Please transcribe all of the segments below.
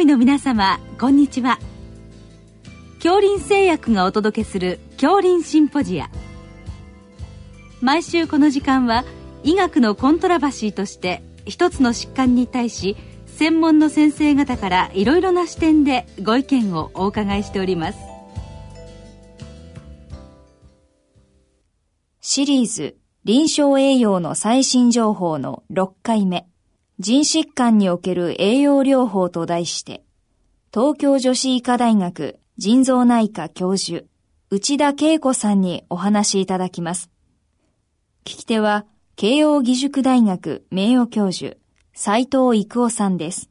医の皆様こんにちは。恐林製薬がお届けする恐林シンポジア。毎週この時間は医学のコントラバシーとして一つの疾患に対し専門の先生方からいろいろな視点でご意見をお伺いしております。シリーズ臨床栄養の最新情報の6回目。人疾患における栄養療法と題して東京女子医科大学腎臓内科教授内田恵子さんにお話しいただきます。聞き手は慶応義塾大学名誉教授斉藤育夫さんです。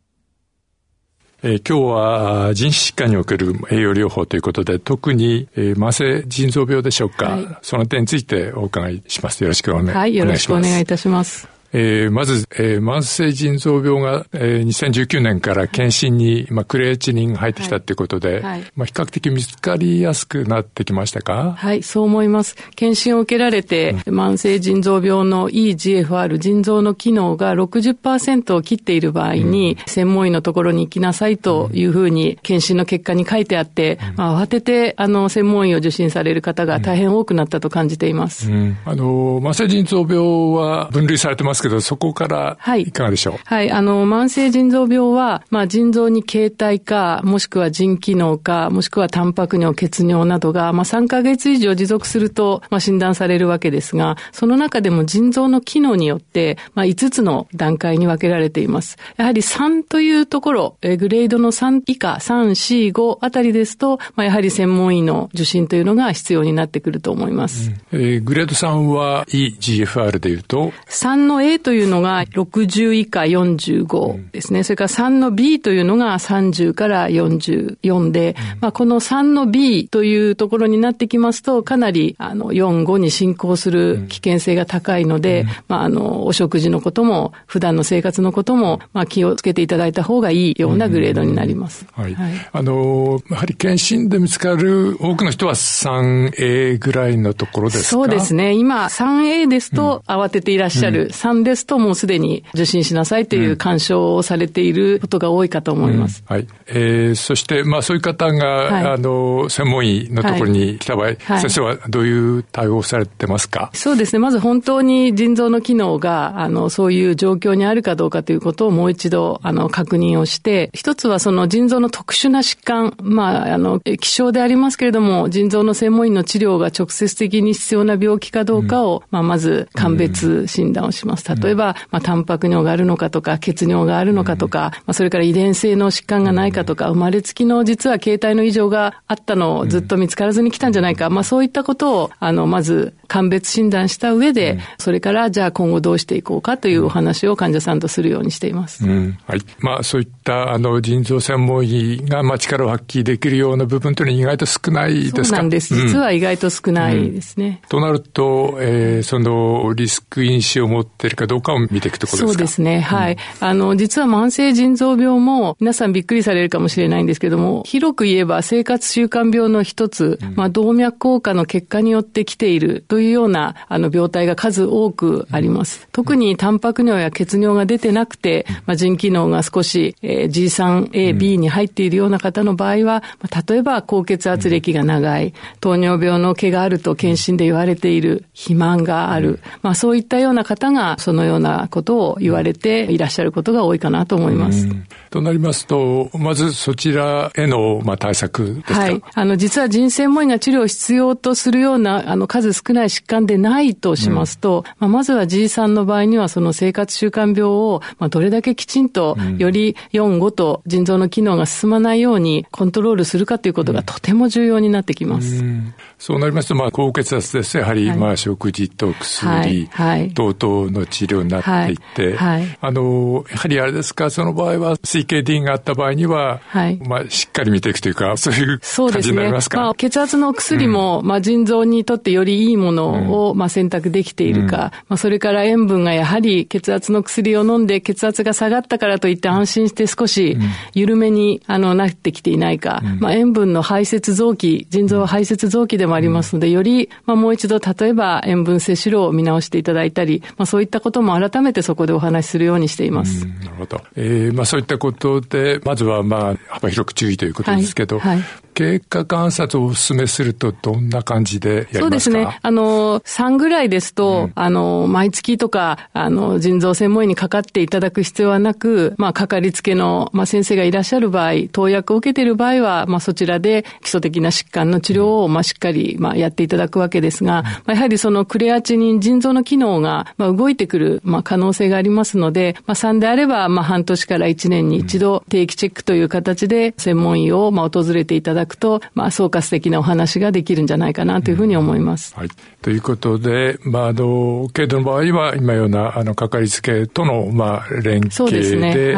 えー、今日は人種疾患における栄養療法ということで、特に、えー、慢性腎臓病でしょうか、はい、その点についてお伺いします。よろしくお願いします。はい、よろしくお願いいたします。えー、まず、えー、慢性腎臓病が、えー、2019年から検診に、まあ、クレーチニンが入ってきたとい。うことで、はい。はい、まあ、比較的見つかりやすくなってきましたか？はい、そう思います。検診を受けられて、うん、慢性腎臓病の EGFR、腎臓の機能が60%を切っている場合に、うん、専門医のところに行きなさいというふうに、検診の結果に書いてあって、うん、まあ、慌てて、あの、専門医を受診される方が大変多くなったと感じています。あの、慢性腎臓病は分類されてますけど、そこからいかがでしょう、はい、はい、あの、慢性腎臓病は、まあ、腎臓に形態か、もしくは腎機能か、もしくはタンパク尿、血尿などが、まあ、3ヶ月以上持続すると、まあ、診断されるわけですが、その中でも腎臓の機能によって、まあ、5つの段階に分けられています。やはり3というところ、えグレードの3以下、3、4、5あたりですと、まあ、やはり専門医の受診というのが必要になってくると思います。うん、えー、グレード3は EGFR でいうと ?3 の A A というのが60以下45ですね。それから3の B というのが30から44で、まあ、この3の B というところになってきますと、かなりあの4、5に進行する危険性が高いので、まあ、あの、お食事のことも、普段の生活のことも、まあ、気をつけていただいた方がいいようなグレードになります。はい。はい、あの、やはり検診で見つかる多くの人は 3A ぐらいのところですかそうですね。今、3A ですと慌てていらっしゃる。うん、3ですともうすでに受診しなさいという干渉をされていることが多いかと思います。うん、はい。えー、そして、まあそういう方が、はい、あの、専門医のところに来た場合、はい、先生はどういう対応されてますか？そうですね。まず本当に腎臓の機能が、あの、そういう状況にあるかどうかということをもう一度、あの、確認をして、一つはその腎臓の特殊な疾患、まあ、あの、希少でありますけれども、腎臓の専門医の治療が直接的に必要な病気かどうかを、うん、まあ、まず、鑑別診断をします。例えば、まあ、タンパク尿があるのかとか、血尿があるのかとか、まあ、それから遺伝性の疾患がないかとか、生まれつきの実は形態の異常があったのをずっと見つからずに来たんじゃないか、まあ、そういったことを、あの、まず、鑑別診断した上で、それからじゃあ今後どうしていこうかというお話を患者さんとするようにしています。うん、はい。まあそういったあの腎臓専門医がまあ力を発揮できるような部分というのは意外と少ないですか？そうなんです。実は意外と少ないですね。うん、となると、えー、そのリスク因子を持っているかどうかを見ていくところですか？そうですね。はい。あの、実は慢性腎臓病も皆さんびっくりされるかもしれないんですけども、広く言えば生活習慣病の一つ、まあ動脈硬化の結果によって来ているというようなあの病態が数多くあります。特にタンパク尿や血尿が出てなくて、まあ、腎機能が少し、えー、G3A、B に入っているような方の場合は、まあ、例えば高血圧歴が長い、糖尿病の毛があると検診で言われている、肥満がある、まあそういったような方がそのようなことを言われていらっしゃることが多いかなと思います。となりますと、まずそちらへの、まあ、対策ですか？はい。あの、実は腎専門医が治療を必要とするような、あの、数少ない疾患でないとしますと、うん、まあ、まずは G さんの場合には、その生活習慣病を、まあ、どれだけきちんと、より4、5と腎臓の機能が進まないようにコントロールするかということがとても重要になってきます。うん、そうなりますと、まあ、高血圧です。やはり、はい、まあ、食事と薬、はい、等々の治療になっていって、はい、あの、やはりあれですか、その場合は、CKD があった場合には、はい、まあ、しっかり見ていくというか、そういう感じになりますか？すね、まあ、血圧の薬も、うん、まあ、腎臓にとってよりいいものを、まあ、選択できているか、うん、まあ、それから塩分がやはり血圧の薬を飲んで血圧が下がったからといって安心して少し緩めに、あの、なってきていないか、うん、まあ、塩分の排泄臓器、腎臓は排泄臓器でもありますので、より、まあ、もう一度、例えば塩分摂取量を見直していただいたり、まあ、そういったこことも改めてそこでお話しするようにしています。なるほど。えー、まあそういったことで、まずはまあ幅広く注意ということですけど、はい、はい経過観察をお勧めするとどんな感じでそうですね。あの、3ぐらいですと、うん、あの、毎月とか、あの、腎臓専門医にかかっていただく必要はなく、まあ、かかりつけの、まあ、先生がいらっしゃる場合、投薬を受けている場合は、まあ、そちらで基礎的な疾患の治療を、まあ、しっかり、まあ、やっていただくわけですが、まあ、やはりそのクレアチニン、腎臓の機能が、まあ、動いてくる、まあ、可能性がありますので、まあ、3であれば、まあ、半年から1年に一度、定期チェックという形で、専門医を、まあ、訪れていただくと、まあ、総括的なお話ができるんじゃないかなというふうに思います。はい。ということで、まあ、あの、軽度の場合は、今ような、あの、かかりつけとの、まあ、連携で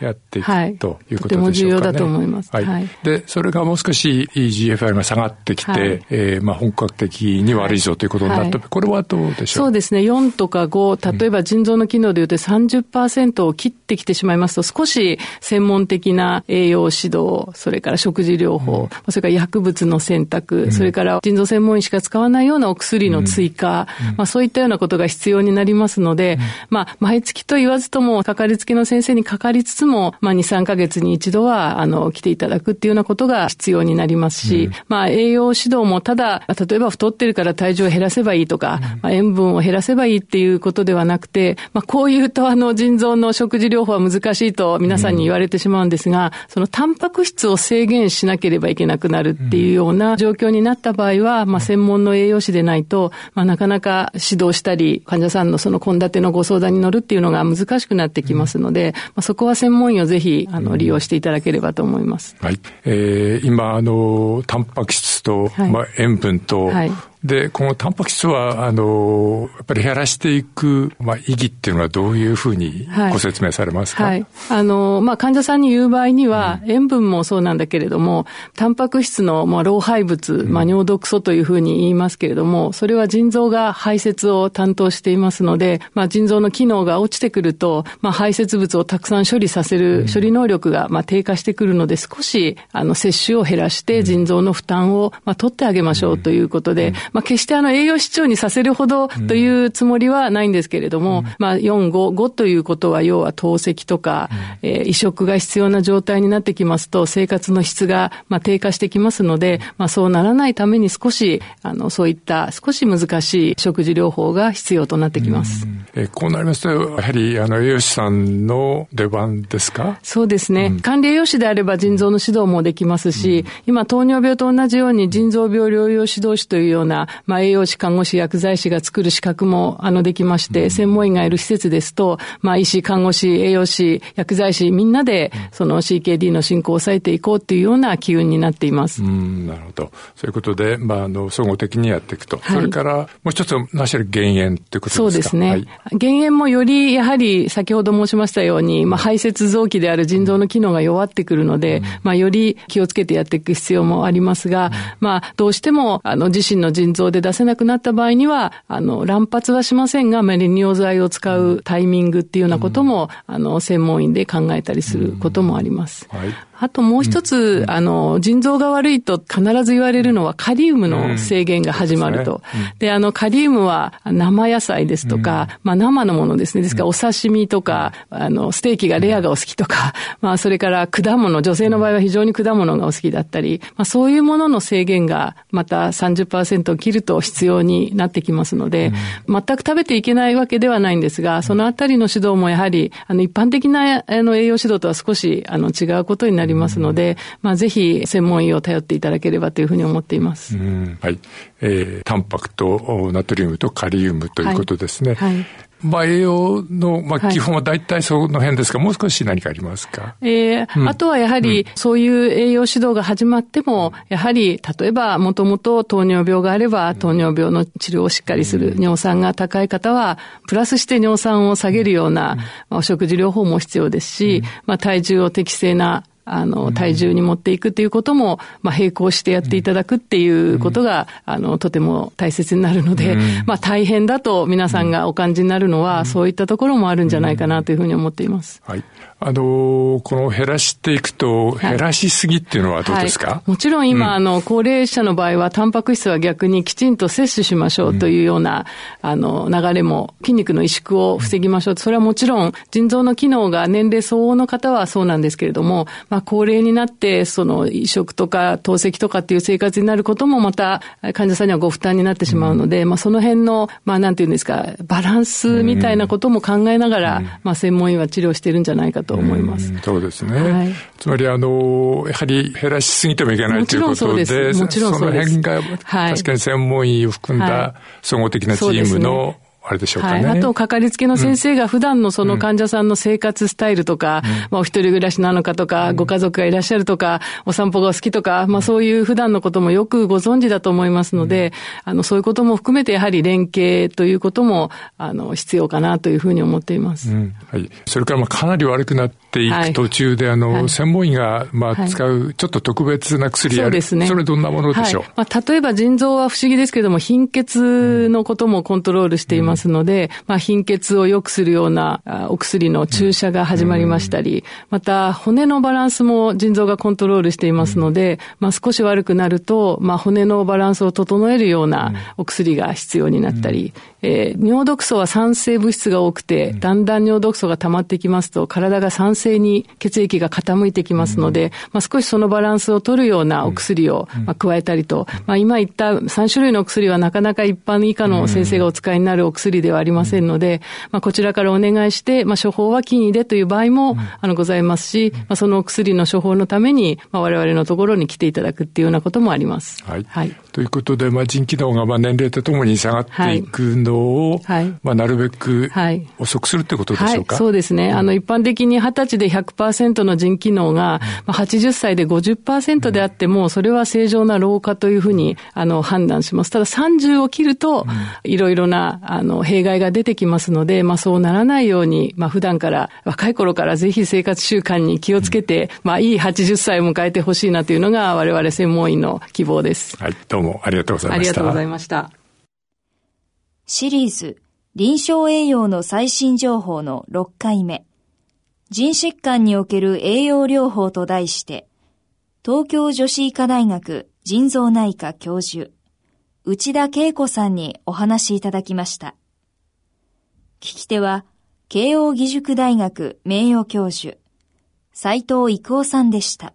やっていく、はい、ということでしょうか、ね、とても重要だと思います。はい。はい、で、それがもう少し EGFR が下がってきて、はい、えー、まあ、本格的に悪いぞということになった、はい、これはどうでしょう？そうですね。4とか5、例えば腎臓の機能でいうと30%を切ってきてしまいますと、少し専門的な栄養指導、それから食事療法、うん、それから薬物の選択、うん、それから腎臓専門医しか使わないようなお薬の追加、うん、まあそういったようなことが必要になりますので、まあ毎月と言わずとも、かかりつけの先生にかかりつつも、まあ2、3ヶ月に一度は、あの、来ていただくっていうようなことが必要になりますし、まあ栄養指導もただ、例えば太ってるから体重を減らせばいいとか、まあ、塩分を減らせばいいっていうことではなくて、まあこういうとあの腎臓の食事療法は難しいと皆さんに言われてしまうんですが、そのタンパク質を制限しなければいけなくなるっていうような状況になった場合は、まあ、専門の栄養士でないと、まあ、なかなか指導したり、患者さんのその献立のご相談に乗るっていうのが難しくなってきますので、まあ、そこは専門医をぜひ、あの、利用していただければと思います。はい。えー、今、あの、タンパク質と、はい、まあ、塩分と、はい。で、このタンパク質は、あの、やっぱり減らしていく、まあ、意義っていうのはどういうふうにご説明されますか、はい、はい、あの、まあ、患者さんに言う場合には、うん、塩分もそうなんだけれども、タンパク質の、まあ、老廃物、まあ、尿毒素というふうに言いますけれども、それは腎臓が排泄を担当していますので、まあ、腎臓の機能が落ちてくると、まあ、排泄物をたくさん処理させる処理能力が、まあ、低下してくるので、少し、あの、摂取を減らして腎臓の負担を、まあ、取ってあげましょうということで、まあ、決してあの、栄養失調にさせるほどというつもりはないんですけれども、うん、まあ、4、5、5ということは、要は透析とか、うん、えー、移植が必要な状態になってきますと、生活の質が、まあ、低下してきますので、まあ、そうならないために少し、あの、そういった少し難しい食事療法が必要となってきます。えー、こうなりますと、やはり、あの、栄養士さんの出番ですか？そうですね。うん、管理栄養士であれば腎臓の指導もできますし、今、糖尿病と同じように腎臓病療養指導士というような、まあ、栄養士、看護師、薬剤師が作る資格も、あの、できまして、専門医がいる施設ですと、まあ、医師、看護師、栄養士、薬剤師、みんなで、その CKD の進行を抑えていこうというような機運になっています。うん、なるほど。そういうことで、まあ、あの、総合的にやっていくと。はい、それから、もう一つ、なし減塩ってことですか？そうですね。はい、減塩もより、やはり、先ほど申しましたように、まあ、排泄臓器である腎臓の機能が弱ってくるので、うん、まあ、より気をつけてやっていく必要もありますが、うん、まあ、どうしても、あの、自身の腎臓で出せなくなった場合には、あの、乱発はしませんが、まあ、利尿剤を使うタイミングっていうようなことも、うん、あの、専門医で考えたりすることもあります。はい、あともう一つ、うん、あの、腎臓が悪いと必ず言われるのはカリウムの制限が始まると。うん、で、ね、あの、カリウムは生野菜ですとか、まあ生のものですね。ですからお刺身とか、あの、ステーキがレアがお好きとか、まあそれから果物、女性の場合は非常に果物がお好きだったり、まあそういうものの制限がまた30%を切ると必要になってきますので、全く食べていけないわけではないんですが、そのあたりの指導もやはり、あの、一般的なあの栄養指導とは少しあの違うことになりますので、まあぜひ専門医を頼っていただければというふうに思っています。はい。えー、タンパクとナトリウムとカリウムということですね。はい、はいまあ、栄養の、まあ、基本は大体その辺ですが、はい、もう少し何かありますか？えー、うん、あとはやはり、そういう栄養指導が始まっても、やはり、例えば、もともと糖尿病があれば、糖尿病の治療をしっかりする、尿酸が高い方は、プラスして尿酸を下げるような、お食事療法も必要ですし、まあ、体重を適正なあの、体重に持っていくっていうことも、まあ、並行してやっていただくっていうことが、あの、とても大切になるので、まあ、大変だと皆さんがお感じになるのは、そういったところもあるんじゃないかなというふうに思っています。はい。あの、この減らしていくと、減らしすぎっていうのはどうですか、はい、もちろん今、うん、あの、高齢者の場合は、タンパク質は逆にきちんと摂取しましょうというような、うん、あの、流れも、筋肉の萎縮を防ぎましょう。それはもちろん、腎臓の機能が年齢相応の方はそうなんですけれども、まあ、高齢になって、その、移植とか、透析とかっていう生活になることもまた、患者さんにはご負担になってしまうので、うん、まあ、その辺の、まあ、なんていうんですか、バランスみたいなことも考えながら、まあ、専門医は治療してるんじゃないかと思います。そうですね。はい、つまり、あの、やはり減らしすぎてもいけないということで、もちろんその辺が、確かに専門医を含んだ総合的なチームの、あれでしょうかね。はい、あと、かかりつけの先生が普段のその患者さんの生活スタイルとか、うん、まあ、お一人暮らしなのかとか、うん、ご家族がいらっしゃるとか、お散歩が好きとか、まあ、そういう普段のこともよくご存知だと思いますので、うん、あの、そういうことも含めて、やはり連携ということも、あの、必要かなというふうに思っています。はい。それから、まあ、かなり悪くなっていく途中で、はい、あの、はい、専門医が、まあ、使う、ちょっと特別な薬ある、そうですね。それどんなものでしょう、はい、まあ、例えば腎臓は不思議ですけれども、貧血のこともコントロールしていますので、まああ、貧血を良くするようなお薬の注射が始まりましたり、また骨のバランスも腎臓がコントロールしていますので、まあ、少し悪くなると、まあ、骨のバランスを整えるようなお薬が必要になったり、えー、尿毒素は酸性物質が多くて、だんだん尿毒素が溜まってきますと、体が酸性に血液が傾いてきますので、まあ、少しそのバランスを取るようなお薬を、まあ、加えたりと、まあ、今言った3種類のお薬はなかなか一般以下の先生がお使いになるお薬ではありませんので、まあ、こちらからお願いして、まあ、処方は金医でという場合も、あの、ございますし、まあ、そのお薬の処方のために、まあ、我々のところに来ていただくっていうようなこともあります。はい。はい、ということで、まあ、腎機能がまあ年齢とともに下がっていくのを、はい、まあ、なるべく遅くするってことでしょうか、はい、そうですね。あの、一般的に20歳で100%の腎機能が、まあ、80歳で50%であっても、それは正常な老化というふうに、あの、判断します。ただ30を切ると、いろいろな、あの、弊害が出てきますので、まあ、そうならないように、まあ、普段から、若い頃からぜひ生活習慣に気をつけて、まあ、いい80歳を迎えてほしいなというのが、我々専門医の希望です。はい、どうもありがとうございました。ありがとうございました。シリーズ、臨床栄養の最新情報の6回目、腎疾患における栄養療法と題して、東京女子医科大学腎臓内科教授、内田恵子さんにお話しいただきました。聞き手は、慶應義塾大学名誉教授、斉藤育夫さんでした。